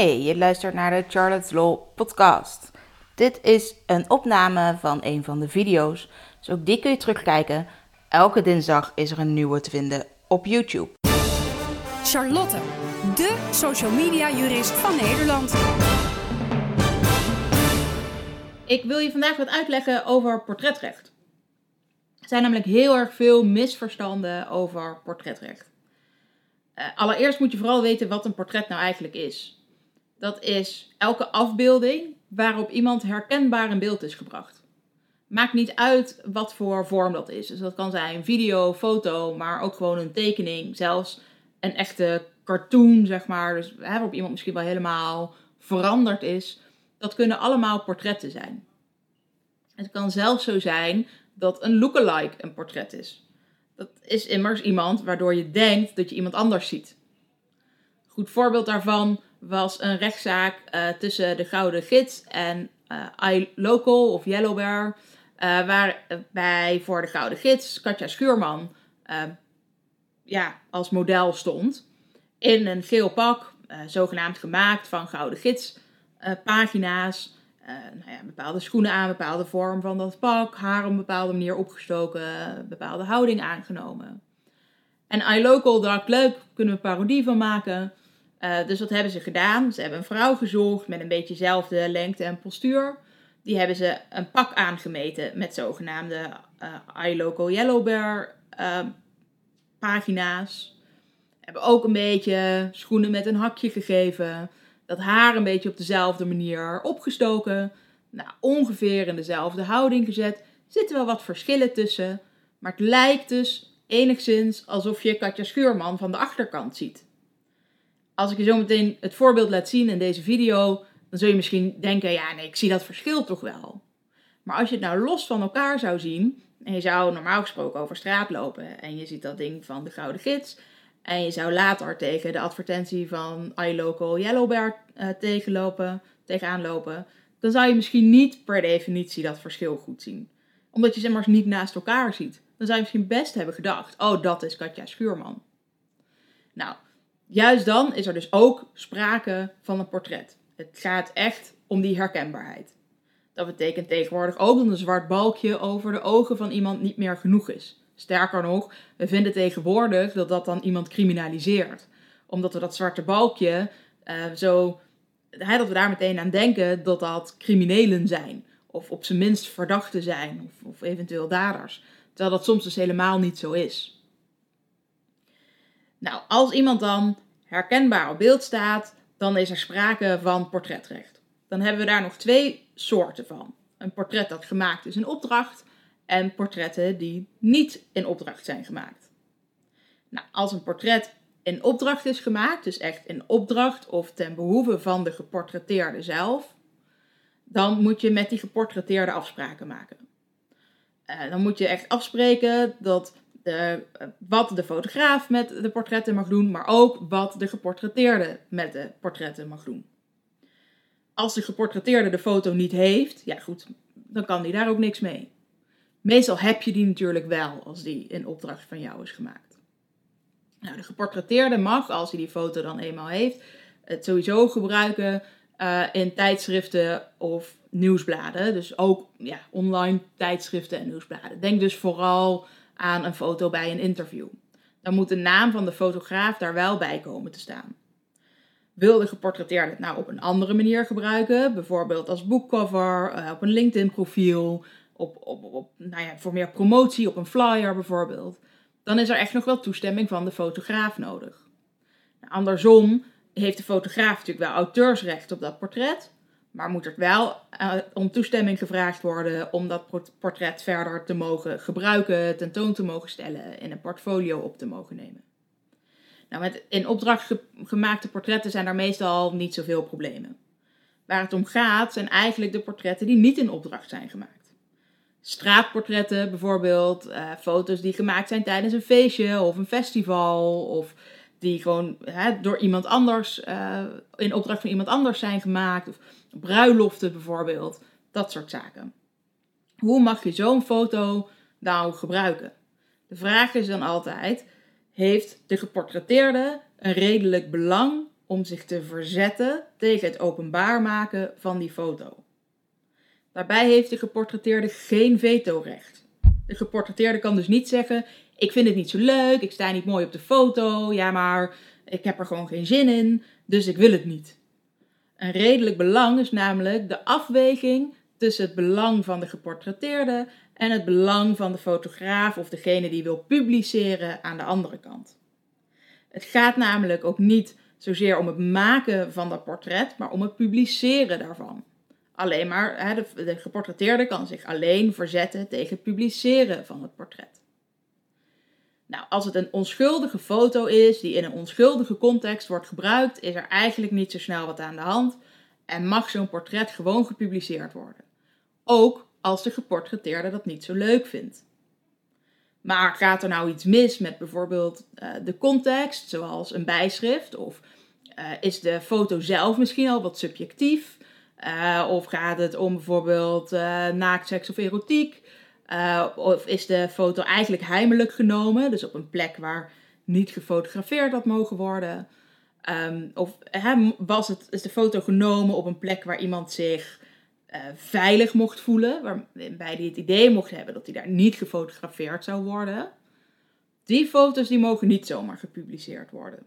Hey, je luistert naar de Charlotte's Law podcast. Dit is een opname van een van de video's, dus ook die kun je terugkijken. Elke dinsdag is er een nieuwe te vinden op YouTube. Charlotte, de social media jurist van Nederland. Ik wil je vandaag wat uitleggen over portretrecht. Er zijn namelijk heel erg veel misverstanden over portretrecht. Uh, allereerst moet je vooral weten wat een portret nou eigenlijk is. Dat is elke afbeelding waarop iemand herkenbaar in beeld is gebracht. Maakt niet uit wat voor vorm dat is. Dus dat kan zijn video, foto, maar ook gewoon een tekening. Zelfs een echte cartoon, zeg maar. Dus waarop iemand misschien wel helemaal veranderd is. Dat kunnen allemaal portretten zijn. Het kan zelfs zo zijn dat een lookalike een portret is. Dat is immers iemand waardoor je denkt dat je iemand anders ziet. Goed voorbeeld daarvan was een rechtszaak uh, tussen de Gouden Gids en uh, iLocal of Yellow Bear. Uh, waarbij voor de Gouden Gids Katja Schuurman ja, als model stond. In een geel pak, zogenaamd gemaakt van Gouden Gids pagina's. nou ja, bepaalde schoenen aan, bepaalde vorm van dat pak, haar op een bepaalde manier opgestoken, bepaalde houding aangenomen. En iLocal dacht, leuk, kunnen we parodie van maken. Uh, dus wat hebben ze gedaan? Ze hebben een vrouw gezocht met een beetje dezelfde lengte en postuur. Die hebben ze een pak aangemeten met zogenaamde uh, iLocal Yellow Bear uh, pagina's. Hebben ook een beetje schoenen met een hakje gegeven. Dat haar een beetje op dezelfde manier opgestoken. Nou, ongeveer in dezelfde houding gezet. Er zitten wel wat verschillen tussen. Maar het lijkt dus enigszins alsof je Katja Schuurman van de achterkant ziet als ik je zo meteen het voorbeeld laat zien in deze video, dan zul je misschien denken, ja nee, ik zie dat verschil toch wel. Maar als je het nou los van elkaar zou zien, en je zou normaal gesproken over straat lopen en je ziet dat ding van de Gouden Gids, en je zou later tegen de advertentie van iLocal Yellowbear uh, tegenlopen, tegenaan lopen, dan zou je misschien niet per definitie dat verschil goed zien. Omdat je ze maar niet naast elkaar ziet. Dan zou je misschien best hebben gedacht, oh dat is Katja Schuurman. Nou, juist dan is er dus ook sprake van een portret. Het gaat echt om die herkenbaarheid. Dat betekent tegenwoordig ook dat een zwart balkje over de ogen van iemand niet meer genoeg is. Sterker nog, we vinden tegenwoordig dat dat dan iemand criminaliseert. Omdat we dat zwarte balkje uh, zo. Dat we daar meteen aan denken dat dat criminelen zijn. Of op zijn minst verdachten zijn. Of, of eventueel daders. Terwijl dat soms dus helemaal niet zo is. Nou, als iemand dan herkenbaar op beeld staat, dan is er sprake van portretrecht. Dan hebben we daar nog twee soorten van. Een portret dat gemaakt is in opdracht en portretten die niet in opdracht zijn gemaakt. Nou, als een portret in opdracht is gemaakt, dus echt in opdracht of ten behoeve van de geportretteerde zelf, dan moet je met die geportretteerde afspraken maken. Uh, dan moet je echt afspreken dat de, wat de fotograaf met de portretten mag doen, maar ook wat de geportretteerde met de portretten mag doen. Als de geportretteerde de foto niet heeft, ja goed, dan kan die daar ook niks mee. Meestal heb je die natuurlijk wel als die in opdracht van jou is gemaakt. Nou, de geportretteerde mag, als hij die foto dan eenmaal heeft, het sowieso gebruiken uh, in tijdschriften of nieuwsbladen. Dus ook ja, online tijdschriften en nieuwsbladen. Denk dus vooral aan een foto bij een interview. Dan moet de naam van de fotograaf daar wel bij komen te staan. Wil de geportretteerde het nou op een andere manier gebruiken, bijvoorbeeld als boekcover, uh, op een LinkedIn-profiel, op, op, op, nou ja, voor meer promotie, op een flyer bijvoorbeeld, dan is er echt nog wel toestemming van de fotograaf nodig. Nou, andersom heeft de fotograaf natuurlijk wel auteursrecht op dat portret, maar moet er wel uh, om toestemming gevraagd worden om dat portret verder te mogen gebruiken, tentoon te mogen stellen, in een portfolio op te mogen nemen. Nou, met in opdracht gemaakte portretten zijn daar meestal niet zoveel problemen. Waar het om gaat zijn eigenlijk de portretten die niet in opdracht zijn gemaakt. Straatportretten bijvoorbeeld, uh, foto's die gemaakt zijn tijdens een feestje of een festival of die gewoon hè, door iemand anders, uh, in opdracht van iemand anders zijn gemaakt. Of bruiloften bijvoorbeeld. Dat soort zaken. Hoe mag je zo'n foto nou gebruiken? De vraag is dan altijd: heeft de geportretteerde een redelijk belang om zich te verzetten tegen het openbaar maken van die foto. Daarbij heeft de geportretteerde geen vetorecht. De geportretteerde kan dus niet zeggen: Ik vind het niet zo leuk, ik sta niet mooi op de foto, ja, maar ik heb er gewoon geen zin in, dus ik wil het niet. Een redelijk belang is namelijk de afweging tussen het belang van de geportretteerde en het belang van de fotograaf of degene die wil publiceren aan de andere kant. Het gaat namelijk ook niet zozeer om het maken van dat portret, maar om het publiceren daarvan. Alleen maar, de geportretteerde kan zich alleen verzetten tegen het publiceren van het portret. Nou, als het een onschuldige foto is die in een onschuldige context wordt gebruikt, is er eigenlijk niet zo snel wat aan de hand en mag zo'n portret gewoon gepubliceerd worden. Ook als de geportretteerde dat niet zo leuk vindt. Maar gaat er nou iets mis met bijvoorbeeld uh, de context, zoals een bijschrift, of uh, is de foto zelf misschien al wat subjectief, uh, of gaat het om bijvoorbeeld naakseks of erotiek, of is de foto eigenlijk heimelijk genomen, dus op een plek waar niet gefotografeerd had mogen worden, um, of was het, is de foto genomen op een plek waar iemand zich uh, veilig mocht voelen, waarbij hij het idee mocht hebben dat hij daar niet gefotografeerd zou worden. Die foto's die mogen niet zomaar gepubliceerd worden.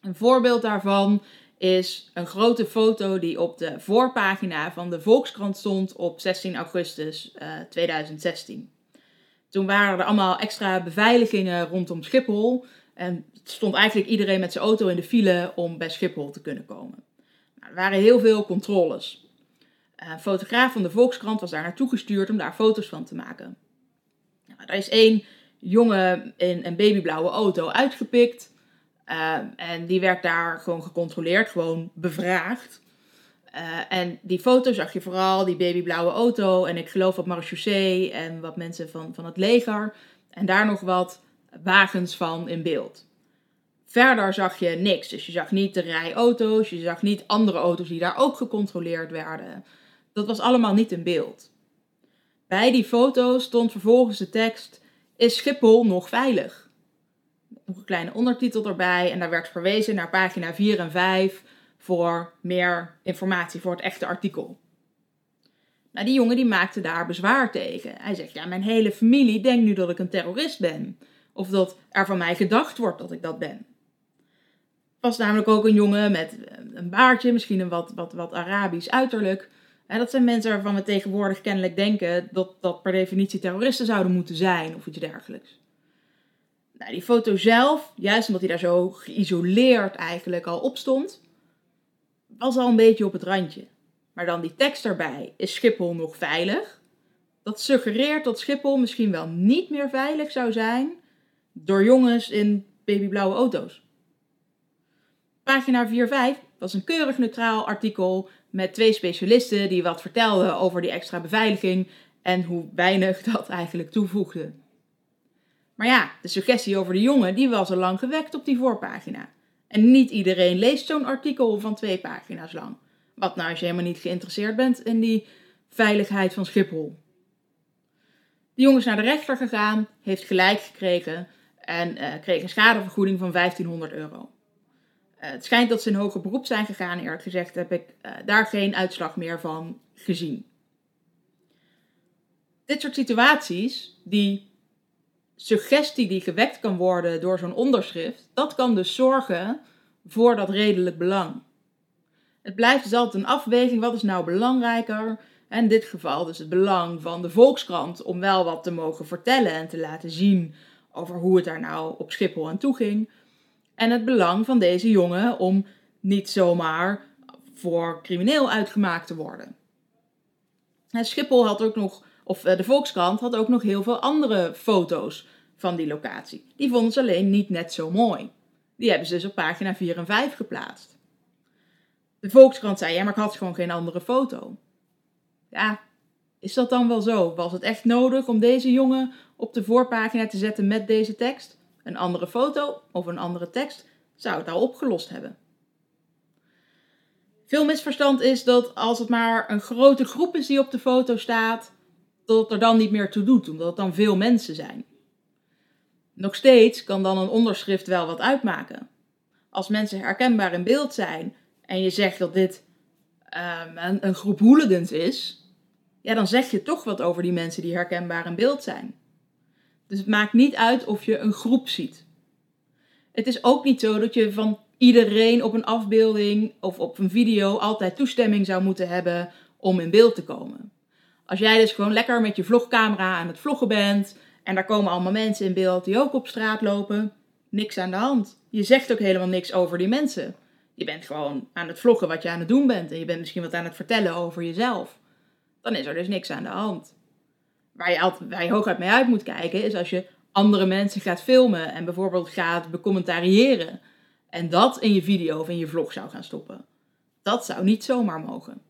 Een voorbeeld daarvan is een grote foto die op de voorpagina van de Volkskrant stond op 16 augustus uh, eh, 2016. Toen waren er allemaal extra beveiligingen rondom Schiphol en stond eigenlijk iedereen met zijn auto in de file om bij Schiphol te kunnen komen. Nou, er waren heel veel controles. Een fotograaf van de Volkskrant was daar naartoe gestuurd om daar foto's van te maken. Nou, er is één jongen in een babyblauwe auto uitgepikt. Uh, en die werd daar gewoon gecontroleerd, gewoon bevraagd. Uh, en die foto zag je vooral, die babyblauwe auto. En ik geloof wat marechaussee en wat mensen van, van het leger. En daar nog wat wagens van in beeld. Verder zag je niks. Dus je zag niet de rij auto's, je zag niet andere auto's die daar ook gecontroleerd werden. Dat was allemaal niet in beeld. Bij die foto stond vervolgens de tekst: Is Schiphol nog veilig? Nog een kleine ondertitel erbij en daar werd verwezen naar pagina 4 en 5 voor meer informatie voor het echte artikel. Nou, die jongen die maakte daar bezwaar tegen. Hij zegt: Ja, mijn hele familie denkt nu dat ik een terrorist ben. Of dat er van mij gedacht wordt dat ik dat ben. Was namelijk ook een jongen met een baardje, misschien een wat, wat, wat Arabisch uiterlijk. En dat zijn mensen waarvan we tegenwoordig kennelijk denken dat dat per definitie terroristen zouden moeten zijn of iets dergelijks. Nou, die foto zelf, juist omdat hij daar zo geïsoleerd eigenlijk al op stond, was al een beetje op het randje. Maar dan die tekst erbij, is Schiphol nog veilig? Dat suggereert dat Schiphol misschien wel niet meer veilig zou zijn door jongens in babyblauwe auto's. Pagina 4-5 was een keurig neutraal artikel met twee specialisten die wat vertelden over die extra beveiliging en hoe weinig dat eigenlijk toevoegde. Maar ja, de suggestie over de jongen die was al lang gewekt op die voorpagina. En niet iedereen leest zo'n artikel van twee pagina's lang. Wat nou als je helemaal niet geïnteresseerd bent in die veiligheid van Schiphol. De jongen is naar de rechter gegaan, heeft gelijk gekregen en uh, kreeg een schadevergoeding van 1500 euro. Uh, het schijnt dat ze in hoger beroep zijn gegaan. Eerlijk gezegd heb ik uh, daar geen uitslag meer van gezien. Dit soort situaties, die suggestie die gewekt kan worden door zo'n onderschrift, dat kan dus zorgen voor dat redelijk belang. Het blijft dus altijd een afweging, wat is nou belangrijker? In dit geval dus het belang van de Volkskrant om wel wat te mogen vertellen en te laten zien over hoe het daar nou op Schiphol aan toe ging en het belang van deze jongen om niet zomaar voor crimineel uitgemaakt te worden. En Schiphol had ook nog, of eh, de Volkskrant had ook nog heel veel andere foto's van die locatie. Die vonden ze alleen niet net zo mooi. Die hebben ze dus op pagina 4 en 5 geplaatst. De Volkskrant zei, ja, maar ik had gewoon geen andere foto. Ja, is dat dan wel zo? Was het echt nodig om deze jongen op de voorpagina te zetten met deze tekst? Een andere foto of een andere tekst zou het al opgelost hebben. Veel misverstand is dat als het maar een grote groep is die op de foto staat, dat het er dan niet meer toe doet, omdat het dan veel mensen zijn. Nog steeds kan dan een onderschrift wel wat uitmaken. als mensen herkenbaar in beeld zijn en je zegt dat dit ehm, een, een groep hooligans is, ja, dan zeg je toch wat over die mensen die herkenbaar in beeld zijn. Dus het maakt niet uit of je een groep ziet. Het is ook niet zo dat je van iedereen op een afbeelding of op een video altijd toestemming zou moeten hebben om in beeld te komen. Als jij dus gewoon lekker met je vlogcamera aan het vloggen bent en daar komen allemaal mensen in beeld die ook op straat lopen, niks aan de hand. Je zegt ook helemaal niks over die mensen. Je bent gewoon aan het vloggen wat je aan het doen bent en je bent misschien wat aan het vertellen over jezelf. Dan is er dus niks aan de hand. Waar je, altijd, hooguit mee uit moet kijken is als je andere mensen gaat filmen en bijvoorbeeld gaat becommentariëren en dat in je video of in je vlog zou gaan stoppen. Dat zou niet zomaar mogen.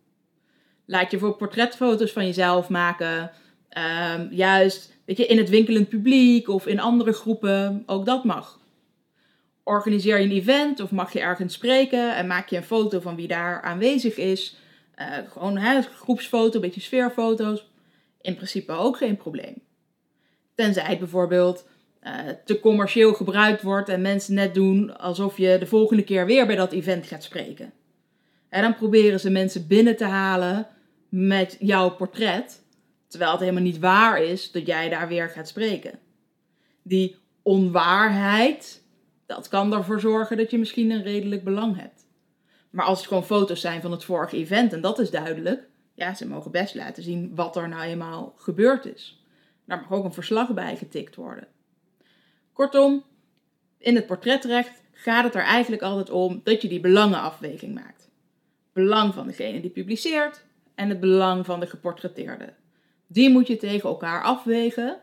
Laat je voor portretfoto's van jezelf maken, ehm, juist weet je, in het winkelend publiek of in andere groepen, ook dat mag. Organiseer je een event of mag je ergens spreken en maak je een foto van wie daar aanwezig is. Uh, gewoon hè, groepsfoto, een beetje sfeerfoto's. In principe ook geen probleem. Tenzij het bijvoorbeeld uh, te commercieel gebruikt wordt en mensen net doen alsof je de volgende keer weer bij dat event gaat spreken. En dan proberen ze mensen binnen te halen met jouw portret, terwijl het helemaal niet waar is dat jij daar weer gaat spreken. Die onwaarheid, dat kan ervoor zorgen dat je misschien een redelijk belang hebt. Maar als het gewoon foto's zijn van het vorige event en dat is duidelijk, ja, ze mogen best laten zien wat er nou eenmaal gebeurd is. Daar mag ook een verslag bij getikt worden. Kortom, in het portretrecht gaat het er eigenlijk altijd om dat je die belangenafweging maakt. Belang van degene die publiceert en het belang van de geportretteerde. Die moet je tegen elkaar afwegen.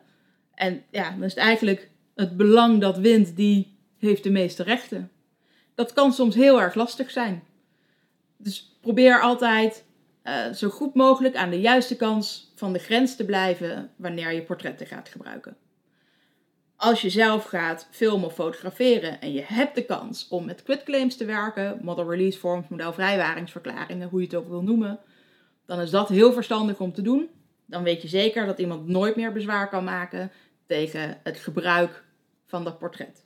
En ja, dan is het eigenlijk het belang dat wint, die heeft de meeste rechten. Dat kan soms heel erg lastig zijn. Dus probeer altijd uh, zo goed mogelijk aan de juiste kans van de grens te blijven wanneer je portretten gaat gebruiken. Als je zelf gaat filmen of fotograferen en je hebt de kans om met quitclaims te werken, model release forms, modelvrijwaringsverklaringen, hoe je het ook wil noemen, dan is dat heel verstandig om te doen. Dan weet je zeker dat iemand nooit meer bezwaar kan maken tegen het gebruik van dat portret.